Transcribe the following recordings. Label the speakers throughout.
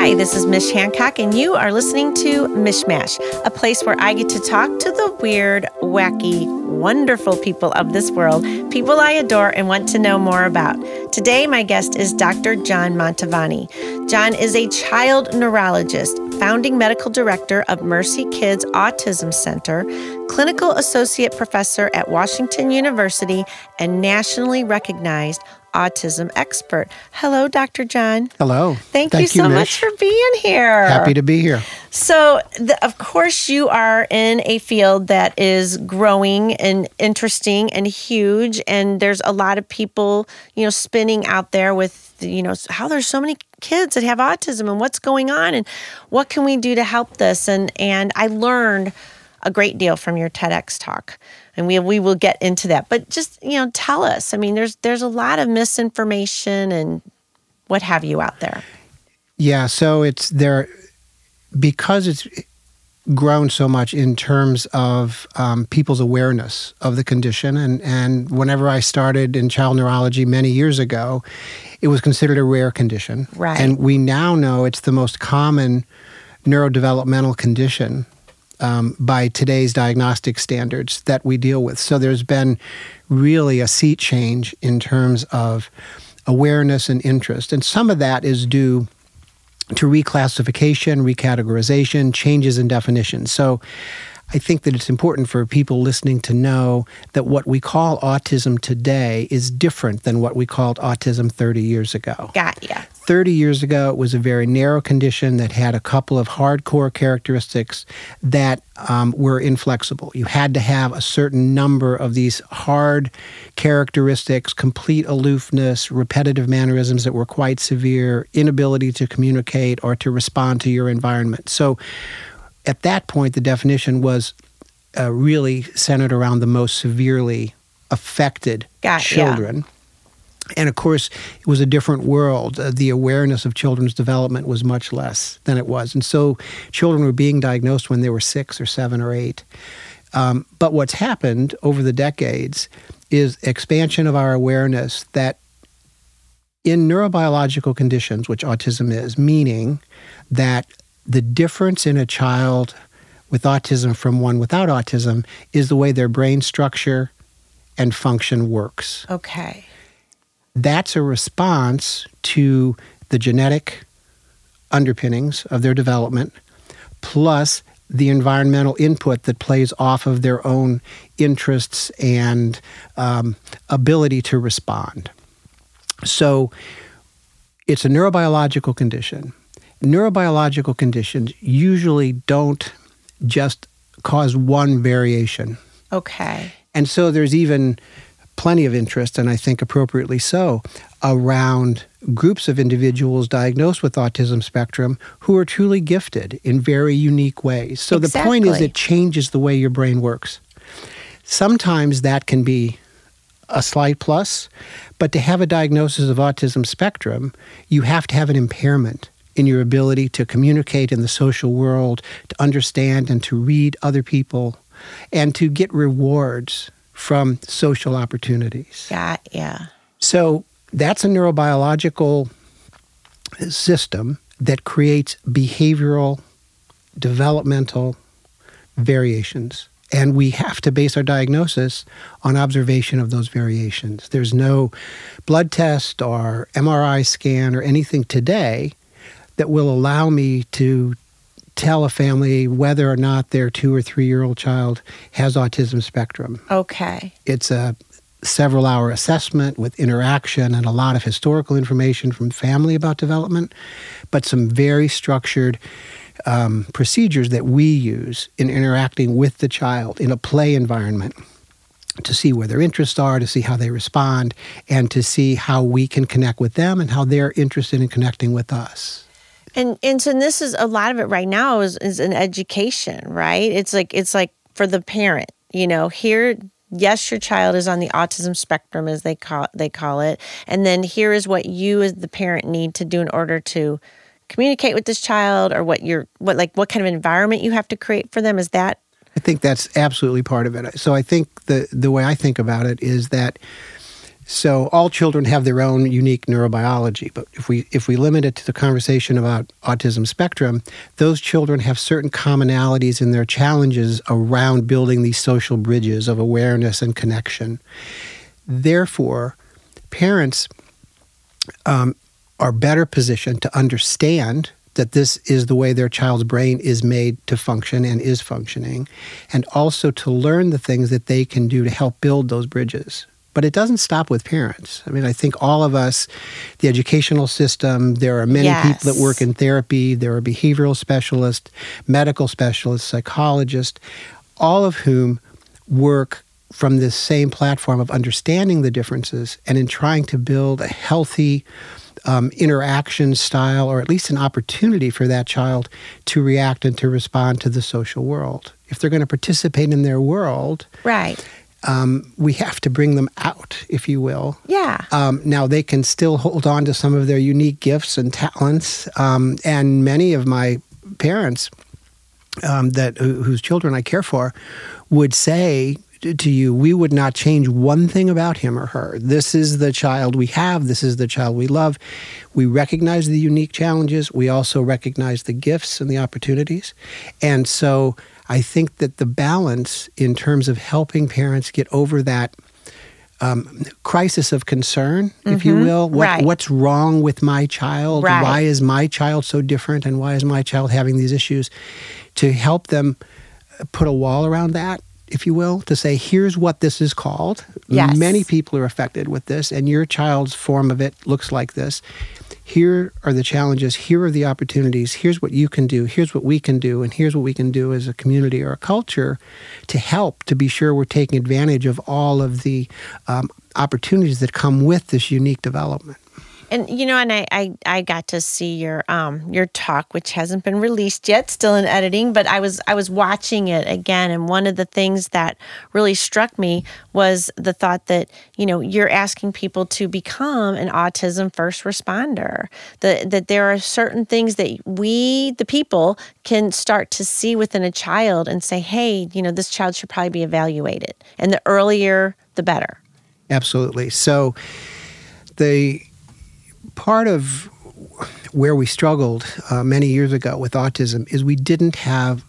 Speaker 1: Hi, this is Mish Hancock, and you are listening to Mishmash, a place where I get to talk to the weird, wacky, wonderful people of this world, people I adore and want to know more about. Today, my guest is Dr. John Mantovani. John is a child neurologist, founding medical director of Mercy Kids Autism Center, clinical associate professor at Washington University, and nationally recognized autism expert. Hello, Dr. John.
Speaker 2: Hello.
Speaker 1: Thank, Thank you so much for being here.
Speaker 2: Happy to be here.
Speaker 1: So, the, of course, you are in a field that is growing and interesting and huge, and there's a lot of people, you know, spinning out there with, you know, how there's so many kids that have autism and what's going on and what can we do to help this and and I learned a great deal from your TEDx talk and we we will get into that. But just you know, tell us. I mean, there's there's a lot of misinformation and what have you out there.
Speaker 2: Yeah, so it's there because it's grown so much in terms of um, people's awareness of the condition. And, and whenever I started in child neurology many years ago, it was considered a rare condition.
Speaker 1: Right.
Speaker 2: And we now know it's the most common neurodevelopmental condition um, by today's diagnostic standards that we deal with. So there's been really a sea change in terms of awareness and interest. And some of that is due to reclassification, recategorization, changes in definitions. So I think that it's important for people listening to know that what we call autism today is different than what we called autism 30 years ago.
Speaker 1: Got ya.
Speaker 2: 30 years ago, it was a very narrow condition that had a couple of hardcore characteristics that um, were inflexible. You had to have a certain number of these hard characteristics, complete aloofness, repetitive mannerisms that were quite severe, inability to communicate or to respond to your environment. So, at that point, the definition was uh, really centered around the most severely affected
Speaker 1: Got,
Speaker 2: children.
Speaker 1: Yeah.
Speaker 2: And of course, it was a different world. Uh, the awareness of children's development was much less than it was. And so children were being diagnosed when they were six or seven or eight. Um, but what's happened over the decades is expansion of our awareness that in neurobiological conditions, which autism is, meaning that the difference in a child with autism from one without autism is the way their brain structure and function works.
Speaker 1: Okay.
Speaker 2: That's a response to the genetic underpinnings of their development, plus the environmental input that plays off of their own interests and um, ability to respond. So it's a neurobiological condition neurobiological conditions usually don't just cause one variation.
Speaker 1: Okay.
Speaker 2: And so there's even plenty of interest, and I think appropriately so, around groups of individuals diagnosed with autism spectrum who are truly gifted in very unique ways. So
Speaker 1: exactly.
Speaker 2: the point is, it changes the way your brain works. Sometimes that can be a slight plus, but to have a diagnosis of autism spectrum, you have to have an impairment in your ability to communicate in the social world, to understand and to read other people, and to get rewards from social opportunities.
Speaker 1: Yeah, yeah.
Speaker 2: So that's a neurobiological system that creates behavioral, developmental variations. And we have to base our diagnosis on observation of those variations. There's no blood test or MRI scan or anything today that will allow me to tell a family whether or not their two or three year old child has autism spectrum.
Speaker 1: Okay.
Speaker 2: It's a several hour assessment with interaction and a lot of historical information from family about development, but some very structured um, procedures that we use in interacting with the child in a play environment to see where their interests are, to see how they respond, and to see how we can connect with them and how they're interested in connecting with us.
Speaker 1: And and so this is a lot of it right now is is an education, right? It's like it's like for the parent, you know, here yes, your child is on the autism spectrum as they call they call it, and then here is what you as the parent need to do in order to communicate with this child or what you're what like what kind of environment you have to create for them is that
Speaker 2: I think that's absolutely part of it. So I think the the way I think about it is that So all children have their own unique neurobiology, but if we if we limit it to the conversation about autism spectrum, those children have certain commonalities in their challenges around building these social bridges of awareness and connection. Therefore, parents um, are better positioned to understand that this is the way their child's brain is made to function and is functioning, and also to learn the things that they can do to help build those bridges. But it doesn't stop with parents. I mean, I think all of us, the educational system, there are many
Speaker 1: Yes.
Speaker 2: people that work in therapy, there are behavioral specialists, medical specialists, psychologists, all of whom work from this same platform of understanding the differences and in trying to build a healthy um, interaction style or at least an opportunity for that child to react and to respond to the social world. If they're going to participate in their world,
Speaker 1: Right.
Speaker 2: Um, we have to bring them out, if you will.
Speaker 1: Yeah.
Speaker 2: Um, now they can still hold on to some of their unique gifts and talents, um, and many of my parents um, that whose children I care for would say to you, "We would not change one thing about him or her. This is the child we have. This is the child we love. We recognize the unique challenges. We also recognize the gifts and the opportunities, and so." I think that the balance in terms of helping parents get over that um, crisis of concern, if you will. What,
Speaker 1: Right.
Speaker 2: What's wrong with my child?
Speaker 1: Right.
Speaker 2: Why is my child so different? And why is my child having these issues? To help them put a wall around that, if you will, to say, here's what this is called.
Speaker 1: Yes.
Speaker 2: Many people are affected with this, and your child's form of it looks like this. Here are the challenges. Here are the opportunities. Here's what you can do. Here's what we can do. And here's what we can do as a community or a culture to help to be sure we're taking advantage of all of the um, opportunities that come with this unique development.
Speaker 1: And you know, and I, I I got to see your um your talk, which hasn't been released yet, still in editing. But I was I was watching it again, and one of the things that really struck me was the thought that you know you're asking people to become an autism first responder. That that there are certain things that we, the people, can start to see within a child and say, hey, you know, this child should probably be evaluated, and the earlier, the better.
Speaker 2: Absolutely. So, the part of where we struggled uh, many years ago with autism is we didn't have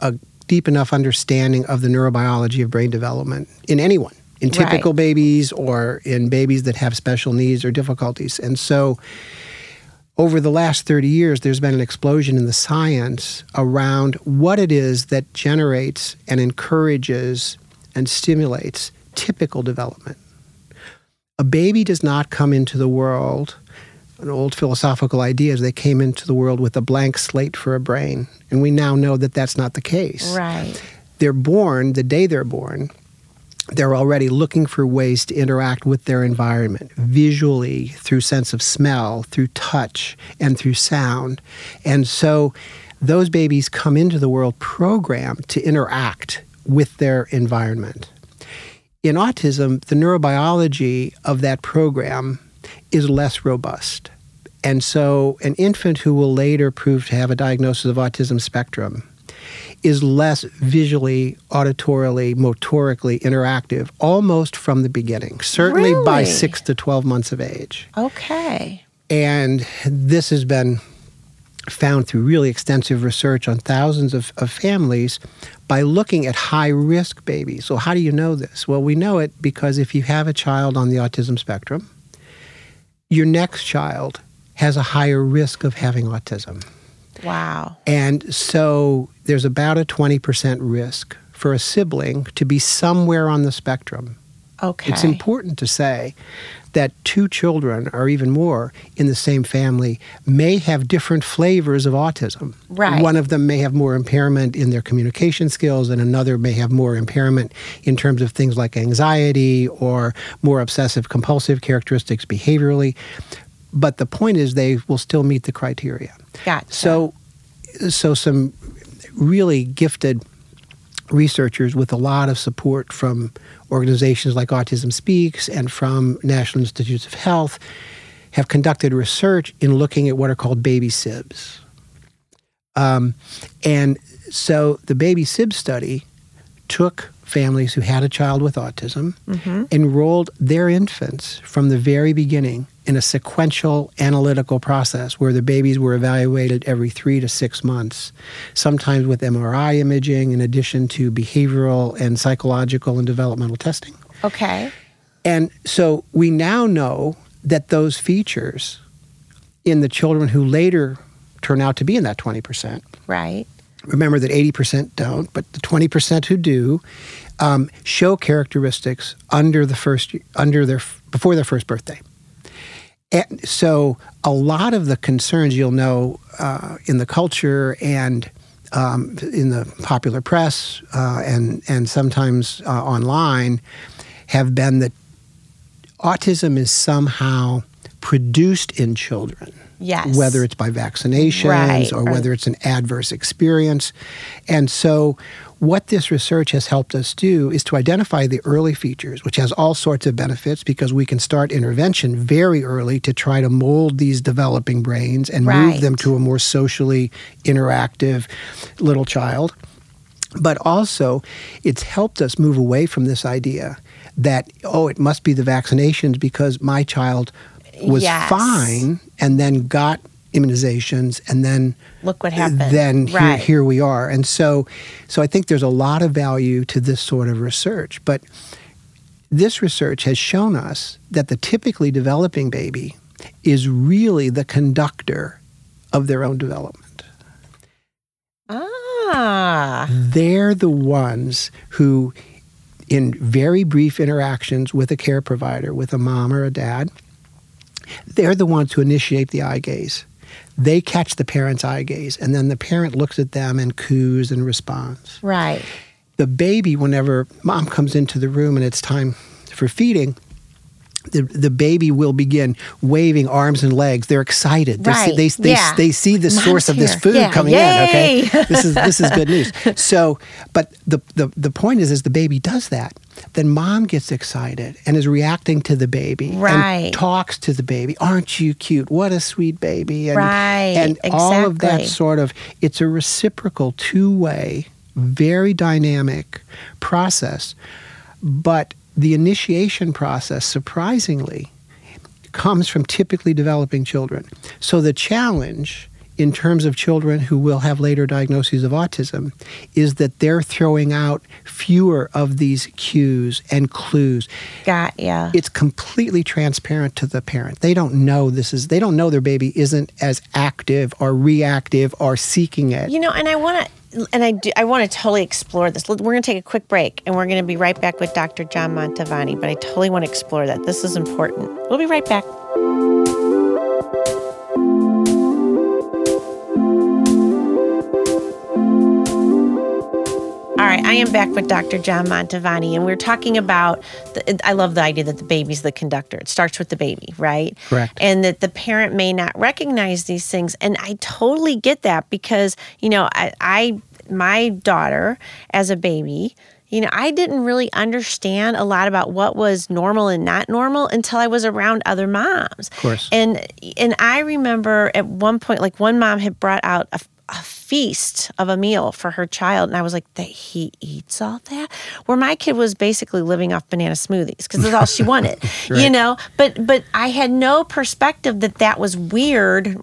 Speaker 2: a deep enough understanding of the neurobiology of brain development in anyone, in
Speaker 1: Right.
Speaker 2: typical babies or in babies that have special needs or difficulties. And so, over the last 30 years, there's been an explosion in the science around what it is that generates and encourages and stimulates typical development. A baby does not come into the world, an old philosophical idea is they came into the world with a blank slate for a brain. And we now know that that's not the case.
Speaker 1: Right.
Speaker 2: They're born, the day they're born, they're already looking for ways to interact with their environment visually, through sense of smell, through touch, and through sound. And so those babies come into the world programmed to interact with their environment. In autism, the neurobiology of that program is less robust. And so, an infant who will later prove to have a diagnosis of autism spectrum is less visually, auditorily, motorically interactive almost from the beginning, certainly by 6 to 12 months of age.
Speaker 1: Okay.
Speaker 2: And this has been found through really extensive research on thousands of, of families by looking at high risk babies. So, how do you know this? Well, we know it because if you have a child on the autism spectrum, your next child has a higher risk of having autism.
Speaker 1: Wow.
Speaker 2: And so there's about a 20% risk for a sibling to be somewhere on the spectrum.
Speaker 1: Okay.
Speaker 2: It's important to say that two children or even more in the same family may have different flavors of autism.
Speaker 1: Right.
Speaker 2: One of them may have more impairment in their communication skills, and another may have more impairment in terms of things like anxiety or more obsessive compulsive characteristics behaviorally. But the point is, they will still meet the criteria.
Speaker 1: Gotcha.
Speaker 2: So, so some really gifted researchers with a lot of support from organizations like Autism Speaks and from National Institutes of Health have conducted research in looking at what are called baby SIBs. Um, and so the baby SIB study took families who had a child with autism
Speaker 1: Mm-hmm.
Speaker 2: enrolled their infants from the very beginning in a sequential analytical process where the babies were evaluated every three to six months, sometimes with MRI imaging, in addition to behavioral and psychological and developmental testing.
Speaker 1: Okay.
Speaker 2: And so we now know that those features in the children who later turn out to be in that 20%,
Speaker 1: Right.
Speaker 2: remember that 80% don't, but the 20% who do um, show characteristics under the first under their before their first birthday. And so a lot of the concerns you'll know uh, in the culture and um, in the popular press uh, and and sometimes uh, online have been that autism is somehow produced in children
Speaker 1: Yes.
Speaker 2: whether it's by vaccinations
Speaker 1: Right,
Speaker 2: or
Speaker 1: or-
Speaker 2: whether it's an adverse experience. And so, what this research has helped us do is to identify the early features, which has all sorts of benefits because we can start intervention very early to try to mold these developing brains and move them to a more socially interactive little child. But also, it's helped us move away from this idea that, oh, it must be the vaccinations because my child was
Speaker 1: Yes.
Speaker 2: fine and then got immunizations and then
Speaker 1: Look what happened.
Speaker 2: then here,
Speaker 1: Right.
Speaker 2: here we are and so so i think there's a lot of value to this sort of research but this research has shown us that the typically developing baby is really the conductor of their own development
Speaker 1: Ah.
Speaker 2: they're the ones who, in very brief interactions with a care provider, with a mom or a dad, they're the ones who initiate the eye gaze. They catch the parent's eye gaze, and then the parent looks at them and coos and responds.
Speaker 1: Right.
Speaker 2: The baby, whenever mom comes into the room and it's time for feeding, the, the baby will begin waving arms and legs. They're excited. They're
Speaker 1: Right.
Speaker 2: they, they,
Speaker 1: Yeah.
Speaker 2: they see the
Speaker 1: Mom's
Speaker 2: source of this food
Speaker 1: Yeah.
Speaker 2: coming
Speaker 1: Yay.
Speaker 2: in. Okay, this is this is good news. So, but the, the the point is, is the baby does that, then mom gets excited and is reacting to the baby
Speaker 1: Right.
Speaker 2: and talks to the baby. Aren't you cute? What a sweet baby! And,
Speaker 1: Right.
Speaker 2: and all of that sort of it's a reciprocal two way, very dynamic process, but the initiation process, surprisingly, comes from typically developing children. So the challenge in terms of children who will have later diagnoses of autism is that they're throwing out fewer of these cues and clues.
Speaker 1: Got ya.
Speaker 2: It's completely transparent to the parent. They don't know this is they don't know their baby isn't as active or reactive or seeking it.
Speaker 1: You know, and I want to, and I do, I want to totally explore this. We're going to take a quick break, and we're going to be right back with Dr. John Mantovani. But I totally want to explore that. This is important. We'll be right back. I am back with Dr. John Mantovani, and we're talking about. The, I love the idea that the baby's the conductor. It starts with the baby, right?
Speaker 2: Correct.
Speaker 1: And that the parent may not recognize these things, and I totally get that because you know, I, I my daughter as a baby, you know, I didn't really understand a lot about what was normal and not normal until I was around other moms. Of
Speaker 2: course.
Speaker 1: And and I remember at one point, like one mom had brought out a, a feast of a meal for her child, and I was like, "That he eats all that?" Where my kid was basically living off banana smoothies because that's all she wanted, you know. But but I had no perspective that that was weird.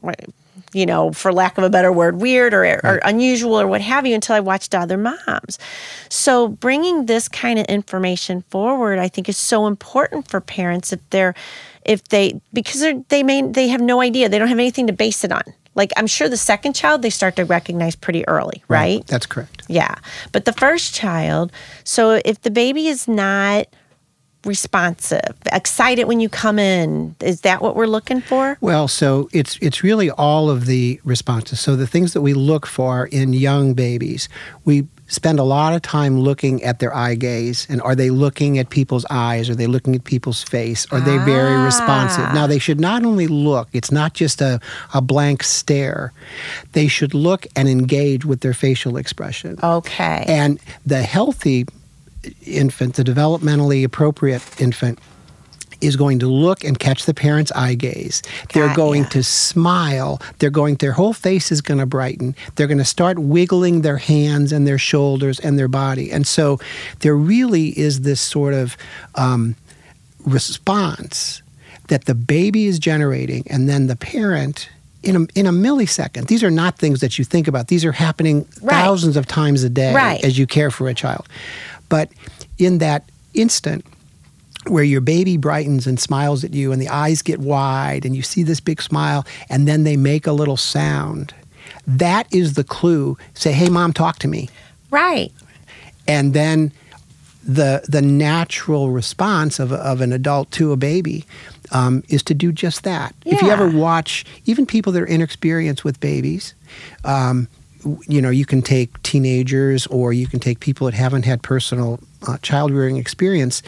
Speaker 1: You know, for lack of a better word, weird or, or unusual or what have you, until I watched other moms. So, bringing this kind of information forward, I think, is so important for parents if they're, if they, because they may, they have no idea, they don't have anything to base it on. Like, I'm sure the second child they start to recognize pretty early, right?
Speaker 2: That's correct.
Speaker 1: Yeah. But the first child, so if the baby is not responsive, excited when you come in, is that what we're looking for?
Speaker 2: Well, so it's it's really all of the responses. So the things that we look for in young babies, we spend a lot of time looking at their eye gaze and are they looking at people's eyes? Are they looking at people's face? Are they very responsive?
Speaker 1: Ah.
Speaker 2: now they should not only look it's not just a, a blank stare. They should look and engage with their facial expression.
Speaker 1: Okay.
Speaker 2: and the healthy infant, the developmentally appropriate infant, is going to look and catch the parent's eye gaze. They're going to smile. They're going their whole face is going to brighten. They're going to start wiggling their hands and their shoulders and their body. And so there really is this sort of um, response that the baby is generating and then the parent in a, in a millisecond. These are not things that you think about. These are happening
Speaker 1: Right.
Speaker 2: thousands of times a day
Speaker 1: Right.
Speaker 2: as you care for a child. But in that instant where your baby brightens and smiles at you and the eyes get wide and you see this big smile and then they make a little sound, that is the clue. Say, "Hey mom, talk to me."
Speaker 1: Right.
Speaker 2: and then the the natural response of, of an adult to a baby um, is to do just that. If you ever watch even people that are inexperienced with babies, um, you know, you can take teenagers or you can take people that haven't had personal uh, child rearing experience.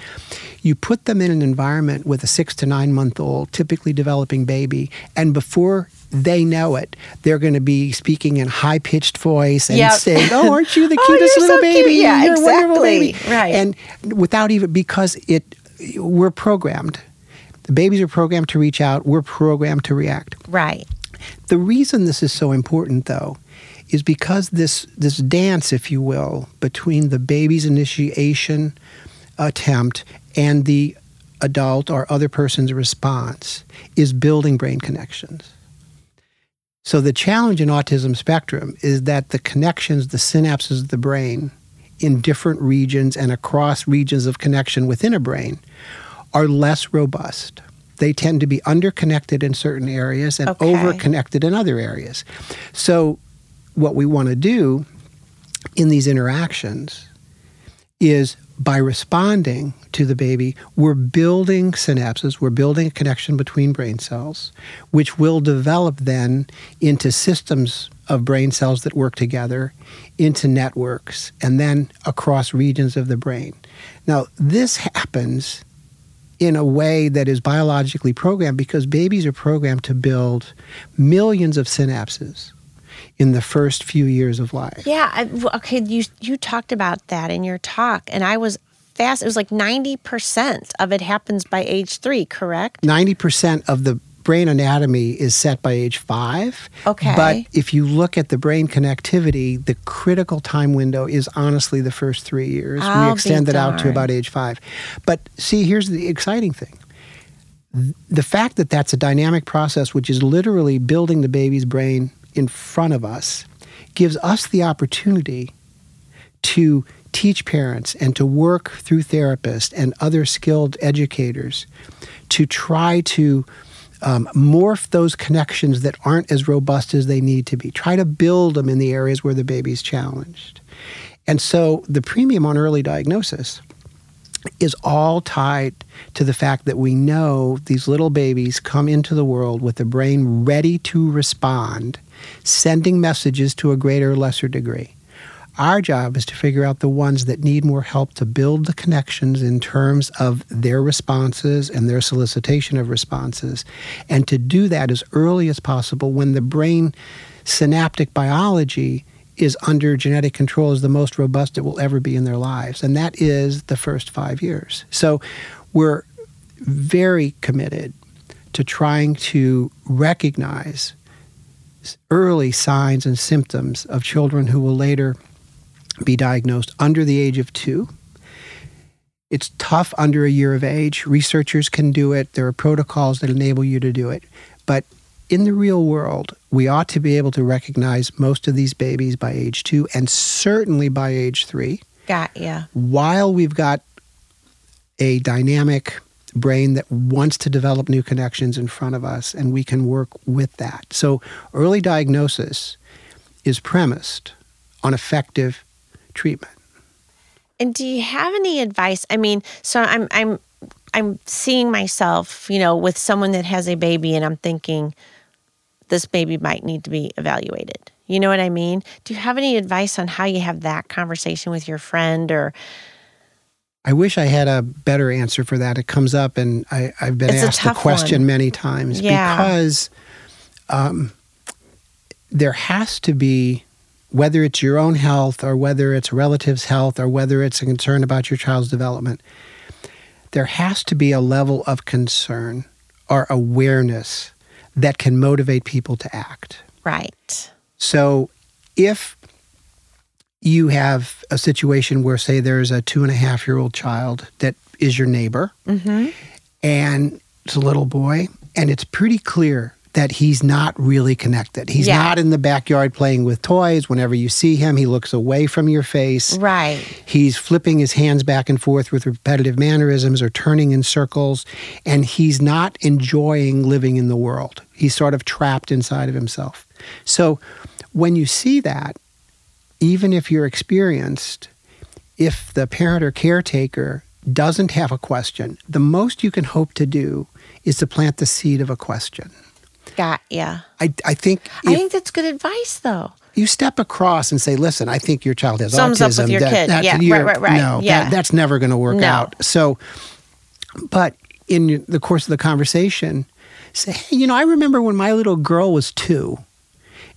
Speaker 2: You put them in an environment with a six to nine month old, typically developing baby, and before they know it, they're going to be speaking in high pitched voice and
Speaker 1: Yep.
Speaker 2: saying, "Oh, aren't you the
Speaker 1: Oh,
Speaker 2: cutest
Speaker 1: you're
Speaker 2: little
Speaker 1: so
Speaker 2: baby?
Speaker 1: cute." Yeah,
Speaker 2: You're a wonderful
Speaker 1: exactly.
Speaker 2: baby."
Speaker 1: Right.
Speaker 2: And without even because it, we're programmed. The babies are programmed to reach out. We're programmed to react.
Speaker 1: Right.
Speaker 2: The reason this is so important, though, is because this this dance, if you will, between the baby's initiation attempt and the adult or other person's response is building brain connections. So the challenge in autism spectrum is that the connections, the synapses of the brain in different regions and across regions of connection within a brain are less robust. They tend to be underconnected in certain areas and
Speaker 1: Okay.
Speaker 2: overconnected in other areas. So what we want to do in these interactions is by responding to the baby, we're building synapses, we're building a connection between brain cells, which will develop then into systems of brain cells that work together, into networks, and then across regions of the brain. Now, this happens in a way that is biologically programmed because babies are programmed to build millions of synapses in the first few years of life.
Speaker 1: Yeah. I, okay. You you talked about that in your talk, and I was fast. It was like ninety percent of it happens by age three. Correct.
Speaker 2: 90% of the brain anatomy is set by age five.
Speaker 1: Okay.
Speaker 2: But if you look at the brain connectivity, the critical time window is honestly the first three years.
Speaker 1: I'll
Speaker 2: we extend it out to about age five. But see, here's the exciting thing. The fact that that's a dynamic process, which is literally building the baby's brain in front of us, gives us the opportunity to teach parents and to work through therapists and other skilled educators to try to um, morph those connections that aren't as robust as they need to be. Try to build them in the areas where the baby's challenged. And so the premium on early diagnosis is all tied to the fact that we know these little babies come into the world with a brain ready to respond, sending messages to a greater or lesser degree. Our job is to figure out the ones that need more help to build the connections in terms of their responses and their solicitation of responses, and to do that as early as possible when the brain synaptic biology is under genetic control is the most robust it will ever be in their lives. And that is the first five years. So we're very committed to trying to recognize early signs and symptoms of children who will later be diagnosed under the age of two. It's tough under a year of age. Researchers can do it. There are protocols that enable you to do it. But in the real world, we ought to be able to recognize most of these babies by age two and certainly by age three
Speaker 1: Got ya.
Speaker 2: while we've got a dynamic brain that wants to develop new connections in front of us and we can work with that. So early diagnosis is premised on effective treatment.
Speaker 1: And do you have any advice? I mean, so I'm I'm I'm seeing myself, you know, with someone that has a baby and I'm thinking this baby might need to be evaluated. You know what I mean? Do you have any advice on how you have that conversation with your friend or
Speaker 2: I wish I had a better answer for that. It comes up, and I, I've been
Speaker 1: It's
Speaker 2: asked the question
Speaker 1: one.
Speaker 2: many times
Speaker 1: Yeah.
Speaker 2: because um, there has to be, whether it's your own health or whether it's a relatives' health or whether it's a concern about your child's development, there has to be a level of concern or awareness that can motivate people to act.
Speaker 1: Right.
Speaker 2: So if you have a situation where, say, there's a two and a half year old child that is your neighbor,
Speaker 1: Mm-hmm.
Speaker 2: and it's a little boy, and it's pretty clear that he's not really connected. He's
Speaker 1: Yeah.
Speaker 2: not in the backyard playing with toys. Whenever you see him, he looks away from your face.
Speaker 1: Right.
Speaker 2: He's flipping his hands back and forth with repetitive mannerisms or turning in circles, and he's not enjoying living in the world. He's sort of trapped inside of himself. So when you see that, even if you're experienced, if the parent or caretaker doesn't have a question, the most you can hope to do is to plant the seed of a question.
Speaker 1: Got ya.
Speaker 2: I, I think
Speaker 1: I think that's good advice, though.
Speaker 2: you step across and say, "Listen, I think your child has
Speaker 1: Sums up with your
Speaker 2: that-
Speaker 1: kid.
Speaker 2: that's-
Speaker 1: Yeah, right, right, right.
Speaker 2: No,
Speaker 1: Yeah.
Speaker 2: that, that's never going to work
Speaker 1: No.
Speaker 2: out. So, but in the course of the conversation, say, "Hey, you know, I remember when my little girl was two,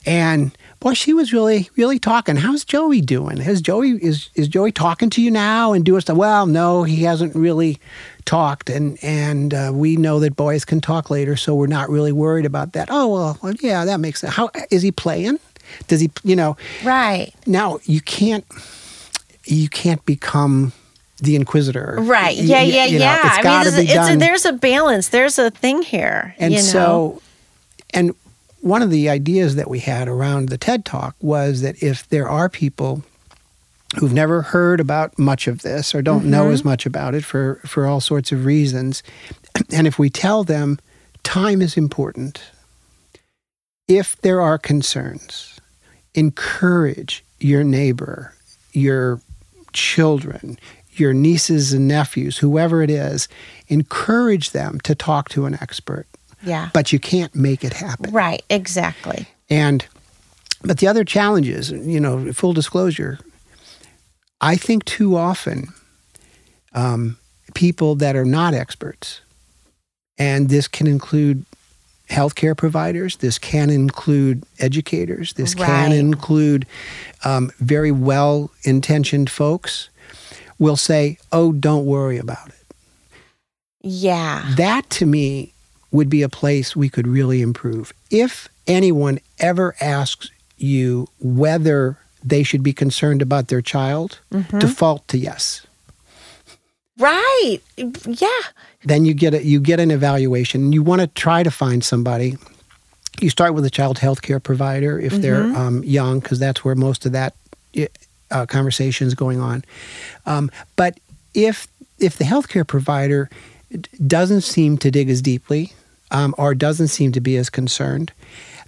Speaker 2: and boy, she was really, really talking. How's Joey doing? Has Joey is is Joey talking to you now and doing stuff? Well, no, he hasn't really talked, and and uh, we know that boys can talk later, so we're not really worried about that. Oh well, well yeah, that makes sense. How is he playing? Does he, you know?
Speaker 1: Right.
Speaker 2: Now you can't you can't become the inquisitor.
Speaker 1: Right. Yeah, yeah,
Speaker 2: you know,
Speaker 1: yeah. I mean,
Speaker 2: be
Speaker 1: it's a, there's a balance. There's a thing here.
Speaker 2: and
Speaker 1: you know?
Speaker 2: so, and one of the ideas that we had around the TED Talk was that if there are people who've never heard about much of this or don't know
Speaker 1: Mm-hmm.
Speaker 2: as much about it for for all sorts of reasons, and if we tell them time is important, if there are concerns, encourage your neighbor, your children, your nieces and nephews, whoever it is, encourage them to talk to an expert.
Speaker 1: Yeah.
Speaker 2: But you can't make it happen.
Speaker 1: Right. Exactly.
Speaker 2: And but the other challenge is, you know, full disclosure, I think too often um, people that are not experts, and this can include healthcare providers, this can include educators, this can include um, very well intentioned folks, will say, oh, don't worry about it.
Speaker 1: Yeah.
Speaker 2: That to me would be a place we could really improve. If anyone ever asks you whether they should be concerned about their child,
Speaker 1: Mm-hmm.
Speaker 2: default to yes.
Speaker 1: Right. Yeah.
Speaker 2: Then you get a, you get an evaluation. You want to try to find somebody. You start with a child health care provider if they're
Speaker 1: Mm-hmm.
Speaker 2: um, young, because that's where most of that uh, conversation is going on. Um, but if if the healthcare provider doesn't seem to dig as deeply um, or doesn't seem to be as concerned,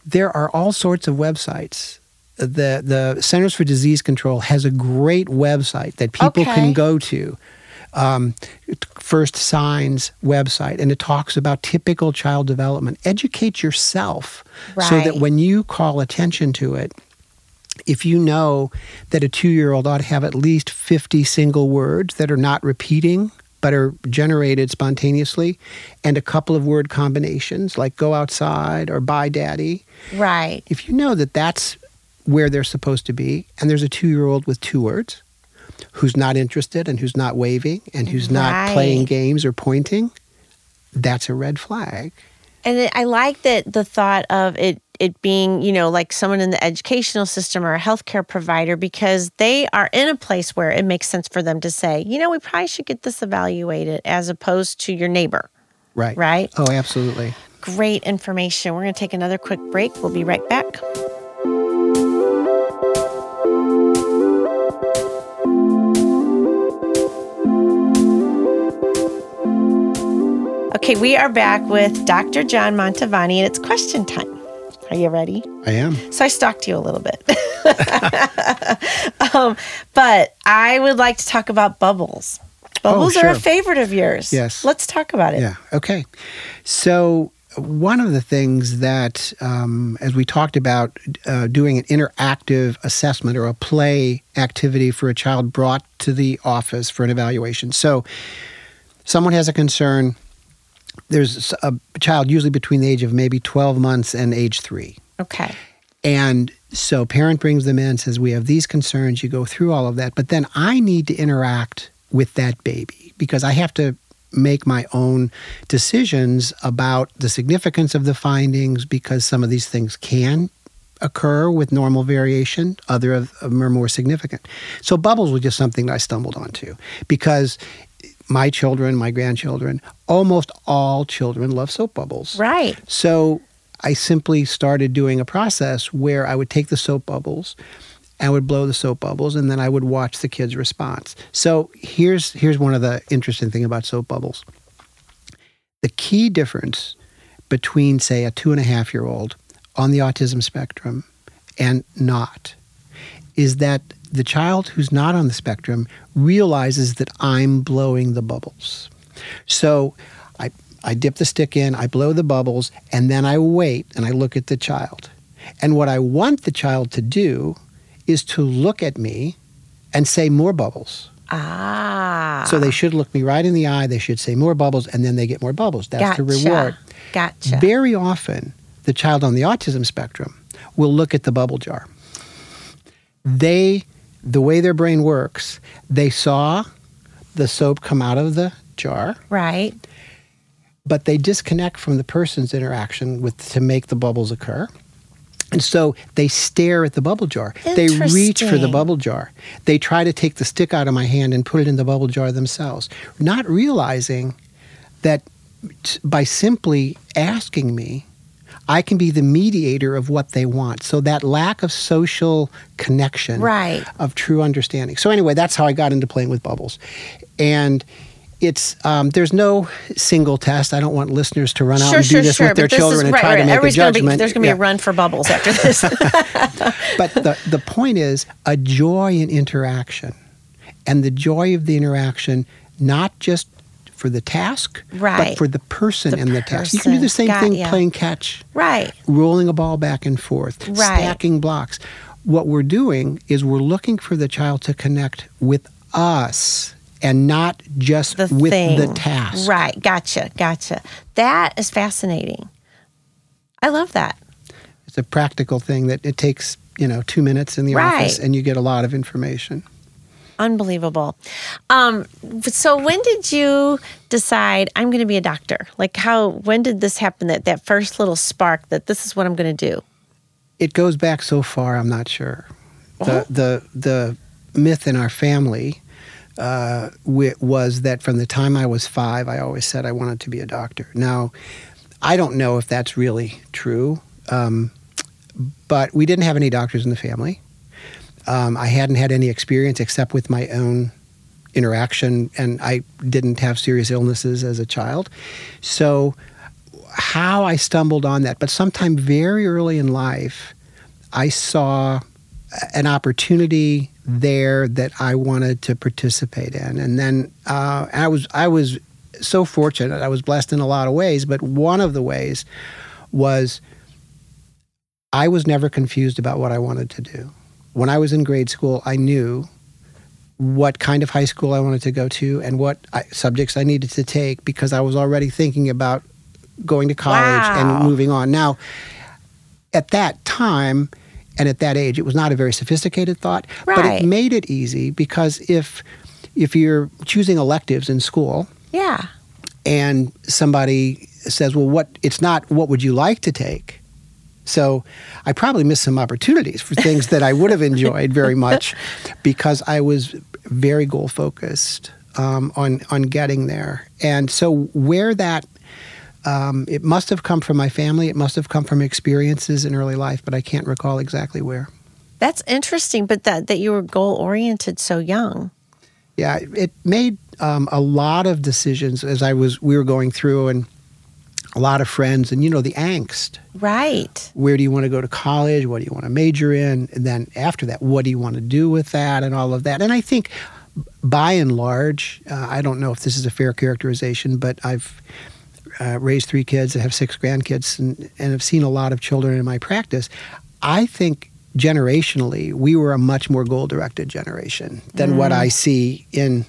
Speaker 2: there are all sorts of websites. The the Centers for Disease Control has a great website that people
Speaker 1: Okay.
Speaker 2: can go to. Um, First Signs website, and it talks about typical child development. Educate yourself so that when you call attention to it, if you know that a two year old ought to have at least 50 single words that are not repeating but are generated spontaneously, and a couple of word combinations like go outside or bye daddy,
Speaker 1: Right.
Speaker 2: if you know that that's where they're supposed to be, and there's a two year old with two words who's not interested and who's not waving and who's not
Speaker 1: Right.
Speaker 2: playing games or pointing, that's a red flag.
Speaker 1: And I like that the thought of it it being, you know, like someone in the educational system or a healthcare provider because they are in a place where it makes sense for them to say, you know, we probably should get this evaluated as opposed to your neighbor,
Speaker 2: Right.
Speaker 1: right?
Speaker 2: Oh, absolutely.
Speaker 1: Great information. We're going to take another quick break. We'll be right back. Okay, we are back with Dr. John Mantovani, and it's question time. Are you ready?
Speaker 2: I am.
Speaker 1: So I stalked you a little bit. um, but I would like to talk about bubbles. Bubbles are a favorite of yours.
Speaker 2: Yes.
Speaker 1: Let's talk about it.
Speaker 2: Yeah. Okay. So one of the things that, um, as we talked about, uh, doing an interactive assessment or a play activity for a child brought to the office for an evaluation. So someone has a concern. There's a child usually between the age of maybe 12 months and age three.
Speaker 1: Okay.
Speaker 2: And so parent brings them in, says, We have these concerns. You go through all of that. But then I need to interact with that baby because I have to make my own decisions about the significance of the findings because some of these things can occur with normal variation, other of them are more significant. So bubbles was just something that I stumbled onto because my children, my grandchildren, almost all children love soap bubbles.
Speaker 1: Right.
Speaker 2: So I simply started doing a process where I would take the soap bubbles I would blow the soap bubbles and then I would watch the kids' response. So here's here's one of the interesting thing about soap bubbles. The key difference between, say, a two and a half year old on the autism spectrum and not is that the child who's not on the spectrum realizes that I'm blowing the bubbles. So I, I dip the stick in, I blow the bubbles, and then I wait and I look at the child. And what I want the child to do is to look at me and say more bubbles.
Speaker 1: Ah.
Speaker 2: So they should look me right in the eye. They should say more bubbles, and then they get more bubbles. That's
Speaker 1: gotcha.
Speaker 2: the reward.
Speaker 1: Gotcha.
Speaker 2: Very often, the child on the autism spectrum will look at the bubble jar. They, the way their brain works, they saw the soap come out of the jar.
Speaker 1: Right.
Speaker 2: But they disconnect from the person's interaction with to make the bubbles occur. And so they stare at the bubble jar. They reach for the bubble jar. They try to take the stick out of my hand and put it in the bubble jar themselves, not realizing that by simply asking me, I can be the mediator of what they want. So that lack of social connection,
Speaker 1: right.
Speaker 2: of true understanding. So anyway, that's how I got into playing with bubbles. And it's um, there's no single test. I don't want listeners to run out
Speaker 1: sure,
Speaker 2: and do
Speaker 1: sure,
Speaker 2: this
Speaker 1: sure,
Speaker 2: with their children
Speaker 1: is,
Speaker 2: and
Speaker 1: right,
Speaker 2: try
Speaker 1: right.
Speaker 2: to make
Speaker 1: Everybody's
Speaker 2: a judgment.
Speaker 1: Gonna be, there's going to be
Speaker 2: yeah.
Speaker 1: a run for bubbles after this.
Speaker 2: but the the point is a joy in interaction, and the joy of the interaction, not just for the task,
Speaker 1: right.
Speaker 2: but for the person
Speaker 1: the
Speaker 2: and the task. You can do the same
Speaker 1: Got
Speaker 2: thing
Speaker 1: ya.
Speaker 2: playing catch,
Speaker 1: right.
Speaker 2: rolling a ball back and forth,
Speaker 1: Right.
Speaker 2: stacking blocks. What we're doing is we're looking for the child to connect with us and not just
Speaker 1: The
Speaker 2: with
Speaker 1: thing.
Speaker 2: the task.
Speaker 1: Right. Gotcha. Gotcha. That is fascinating. I love that.
Speaker 2: It's a practical thing that it takes, you know, two minutes in the
Speaker 1: Right.
Speaker 2: office and you get a lot of information.
Speaker 1: Unbelievable. Um, so when did you decide I'm going to be a doctor? Like how when did this happen that that first little spark that this is what I'm going to do?
Speaker 2: It goes back so far, I'm not sure. The the the myth in our family uh, was that from the time I was five, I always said I wanted to be a doctor. Now, I don't know if that's really true, um, but we didn't have any doctors in the family. Um, I hadn't had any experience except with my own interaction, and I didn't have serious illnesses as a child. So, how I stumbled on that, but sometime very early in life, I saw an opportunity there that I wanted to participate in, and then uh, I was I was so fortunate. I was blessed in a lot of ways, but one of the ways was I was never confused about what I wanted to do. When I was in grade school, I knew what kind of high school I wanted to go to and what I, subjects I needed to take because I was already thinking about going to college
Speaker 1: Wow.
Speaker 2: and moving on. Now, at that time and at that age, it was not a very sophisticated thought, but it made it easy because if if you're choosing electives in school
Speaker 1: Yeah.
Speaker 2: and somebody says, "Well, what it's not what would you like to take?" So, I probably missed some opportunities for things that I would have enjoyed very much because I was very goal focused um, on on getting there. And so, where that um, it must have come from my family. It must have come from experiences in early life, but I can't recall exactly where.
Speaker 1: That's interesting, but that that you were goal oriented so young.
Speaker 2: Yeah, it made um, a lot of decisions as I was we were going through, and a lot of friends, and you know the angst.
Speaker 1: Right.
Speaker 2: Where do you want to go to college? What do you want to major in? And then after that, what do you want to do with that, and all of that. And I think, by and large, uh, I don't know if this is a fair characterization, but I've uh, raised three kids. I have six grandkids, and, and have seen a lot of children in my practice. I think generationally, we were a much more goal directed generation than what I see in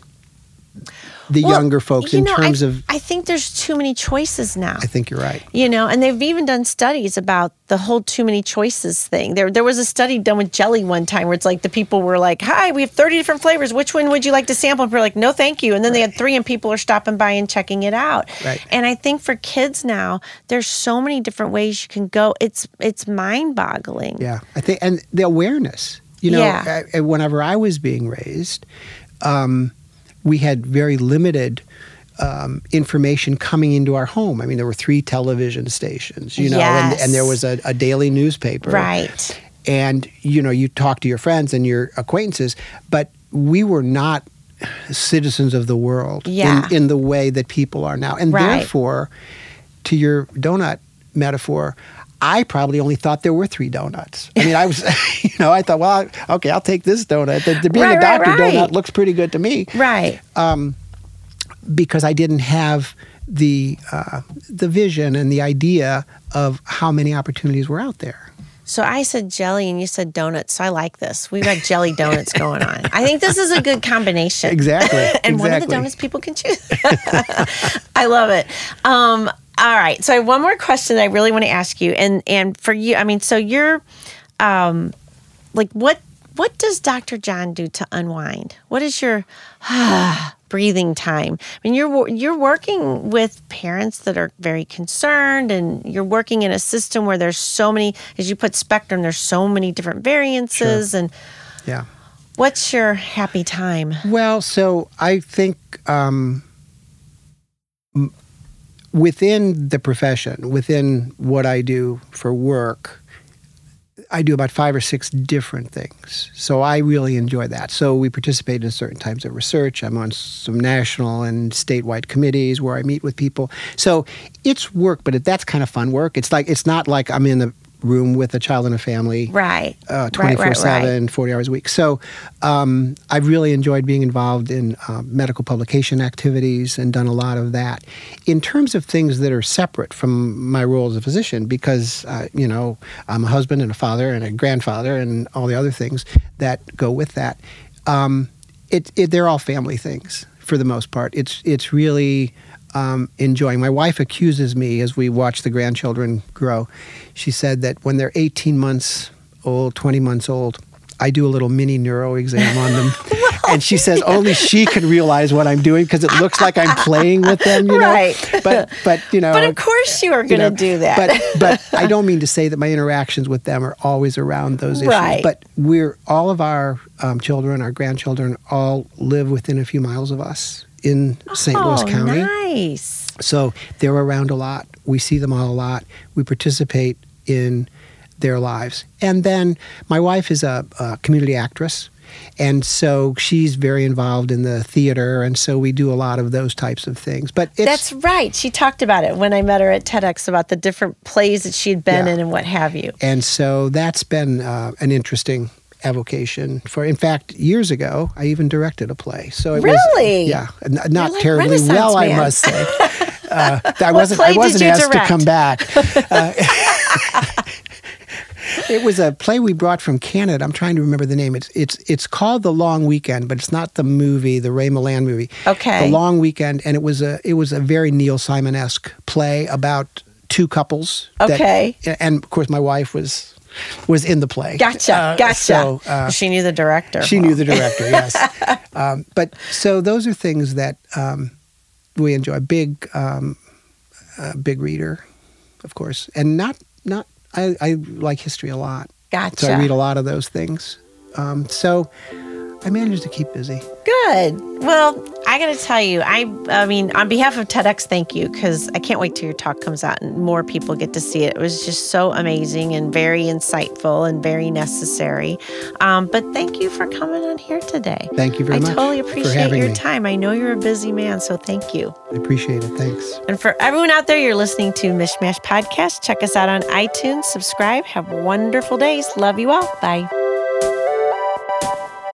Speaker 2: the
Speaker 1: Well,
Speaker 2: younger folks
Speaker 1: you
Speaker 2: in
Speaker 1: know,
Speaker 2: terms
Speaker 1: I,
Speaker 2: of.
Speaker 1: I think there's too many choices now.
Speaker 2: I think you're right.
Speaker 1: You know, and they've even done studies about the whole too many choices thing. There there was a study done with jelly one time where it's like the people were like, Hi, we have 30 different flavors. Which one would you like to sample? And we're like, No, thank you. And then they had three and people are stopping by and checking it out.
Speaker 2: Right.
Speaker 1: And I think for kids now, there's so many different ways you can go. It's it's mind boggling.
Speaker 2: Yeah, I think, and the awareness. You know,
Speaker 1: Yeah.
Speaker 2: I- whenever I was being raised, um, we had very limited um, information coming into our home. I mean, there were three television stations, you know, and, and there was a, a daily newspaper.
Speaker 1: Right.
Speaker 2: And, you know, you talk to your friends and your acquaintances, but we were not citizens of the world
Speaker 1: Yeah.
Speaker 2: in, in the way that people are now. And
Speaker 1: Right.
Speaker 2: therefore, to your donut metaphor, I probably only thought there were three donuts. I mean, I was, you know, I thought, well, okay, I'll take this donut. The, the being
Speaker 1: Right,
Speaker 2: a doctor
Speaker 1: right.
Speaker 2: donut looks pretty good to me
Speaker 1: Right.
Speaker 2: because I didn't have the uh, the vision and the idea of how many opportunities were out there.
Speaker 1: So I said jelly and you said donuts. So I like this. We've got jelly donuts going on. I think this is a good combination.
Speaker 2: Exactly.
Speaker 1: and one of the donuts people can choose. I love it. Um, all right. So I have one more question that I really want to ask you. And and for you, I mean, so you're um like what what does Dr. John do to unwind? What is your breathing time? I mean, you're you're working with parents that are very concerned, and you're working in a system where there's so many, as you put spectrum, there's so many different variances. And
Speaker 2: Yeah.
Speaker 1: what's your happy time?
Speaker 2: Well, so I think um, within the profession, within what I do for work, I do about five or six different things. So I really enjoy that. So we participate in certain types of research. I'm on some national and statewide committees where I meet with people. So it's work, but that's kind of fun work. It's like it's not like I'm in a room with a child and a family
Speaker 1: Right.
Speaker 2: uh,
Speaker 1: Right,
Speaker 2: 24
Speaker 1: right,
Speaker 2: 7, 40 hours a week. So um, I've really enjoyed being involved in uh, medical publication activities and done a lot of that. In terms of things that are separate from my role as a physician, because, uh, you know, I'm a husband and a father and a grandfather and all the other things that go with that, um, it, it, they're all family things for the most part. It's, it's really um, enjoying. My wife accuses me as we watch the grandchildren grow. She said that when they're 18 months old, 20 months old, I do a little mini neuro exam on them. and she says only she can realize what I'm doing because it looks like I'm playing with them, you know.
Speaker 1: Right.
Speaker 2: But but you know
Speaker 1: But of course you are going to
Speaker 2: know,
Speaker 1: do that.
Speaker 2: But but I don't mean to say that my interactions with them are always around those issues.
Speaker 1: Right.
Speaker 2: But we're all of our um, children, our grandchildren, all live within a few miles of us in St. Louis
Speaker 1: oh,
Speaker 2: County.
Speaker 1: nice.
Speaker 2: So they're around a lot. We see them all a lot. We participate in their lives. And then my wife is a, a community actress. And so she's very involved in the theater. And so we do a lot of those types of things. But it's,
Speaker 1: That's right. She talked about it when I met her at TEDx about the different plays that she had been
Speaker 2: Yeah.
Speaker 1: in and what have you.
Speaker 2: And so that's been uh, an interesting avocation for in fact years ago i even directed a play. So it
Speaker 1: Really?
Speaker 2: was yeah n- not
Speaker 1: like
Speaker 2: terribly well i must say. Uh, i wasn't i wasn't asked to come back. Uh, it was a play we brought from canada. I'm trying to remember the name. It's it's it's called the long weekend but it's not the movie the ray milland movie.
Speaker 1: Okay.
Speaker 2: the long weekend and it was a it was a very neil simon-esque play about two couples that-
Speaker 1: Okay.
Speaker 2: and of course my wife was was in the play.
Speaker 1: Gotcha.
Speaker 2: Uh,
Speaker 1: gotcha.
Speaker 2: So uh,
Speaker 1: she knew the director.
Speaker 2: she knew the director. Yes. um, but so those are things that um, we enjoy. Big, um, uh, big reader, of course, and not not. I, I like history a lot,
Speaker 1: Gotcha.
Speaker 2: so I read a lot of those things. Um, so I managed to keep busy.
Speaker 1: Good. Well, I got to tell you, I I mean, on behalf of TEDx, thank you because I can't wait till your talk comes out and more people get to see it. It was just so amazing and very insightful and very necessary. Um, but thank you for coming on here today.
Speaker 2: Thank you very
Speaker 1: I
Speaker 2: much
Speaker 1: I
Speaker 2: totally
Speaker 1: appreciate your
Speaker 2: me.
Speaker 1: time. I know you're a busy man, so thank you.
Speaker 2: I appreciate it. Thanks.
Speaker 1: And for everyone out there, you're listening to Mishmash Podcast. Check us out on iTunes, subscribe, have wonderful days. Love you all. Bye.